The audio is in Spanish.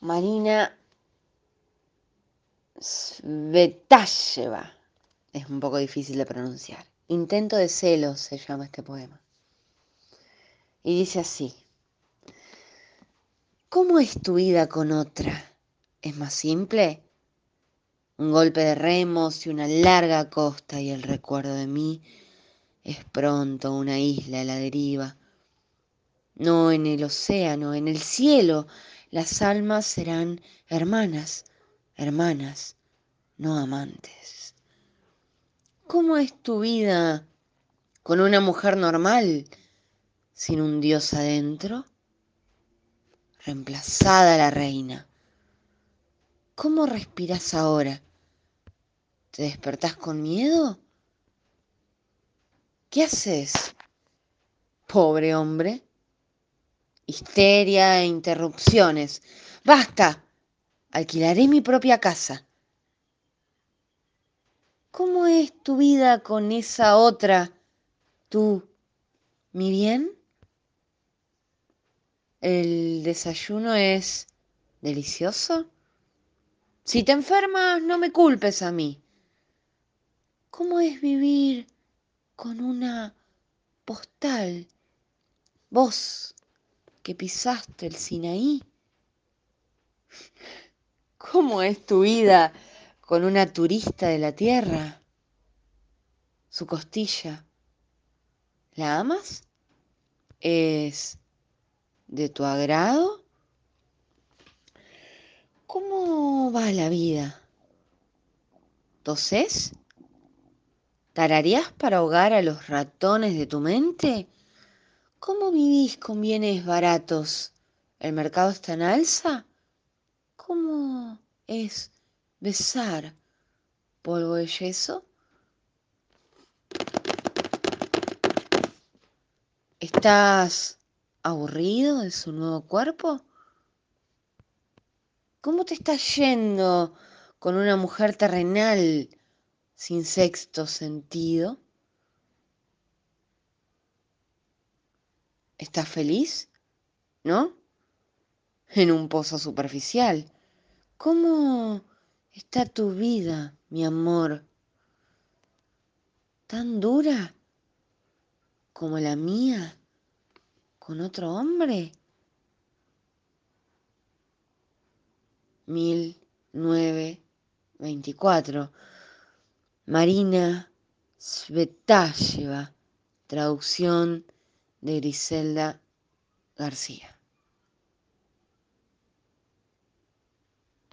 Marina Svetasheva. Es un poco difícil de pronunciar. Intento de celos se llama este poema. Y dice así. ¿Cómo es tu vida con otra? ¿Es más simple? Un golpe de remos y una larga costa y el recuerdo de mí es pronto una isla a la deriva. No en el océano, en el cielo, las almas serán hermanas, hermanas, no amantes. ¿Cómo es tu vida con una mujer normal sin un dios adentro? Reemplazada la reina. ¿Cómo respiras ahora? ¿Te despertás con miedo? ¿Qué haces? Pobre hombre. Histeria e interrupciones. Basta. Alquilaré mi propia casa. ¿Cómo es tu vida con esa otra, tú, mi bien? ¿El desayuno es delicioso? Si te enfermas, no me culpes a mí. ¿Cómo es vivir con una postal? Vos que pisaste el Sinaí. ¿Cómo es tu vida con una turista de la tierra? Su costilla. ¿La amas? ¿Es de tu agrado? ¿Cómo va la vida? ¿Toses? ¿Tararías para ahogar a los ratones de tu mente? ¿Cómo vivís con bienes baratos? ¿El mercado está en alza? ¿Cómo es besar polvo de yeso? ¿Estás aburrido de su nuevo cuerpo? ¿Cómo te está yendo con una mujer terrenal sin sexto sentido? ¿Estás feliz? ¿No? En un pozo superficial. ¿Cómo está tu vida, mi amor? ¿Tan dura como la mía con otro hombre? 1924. Marina Svetasheva. Traducción de Griselda García.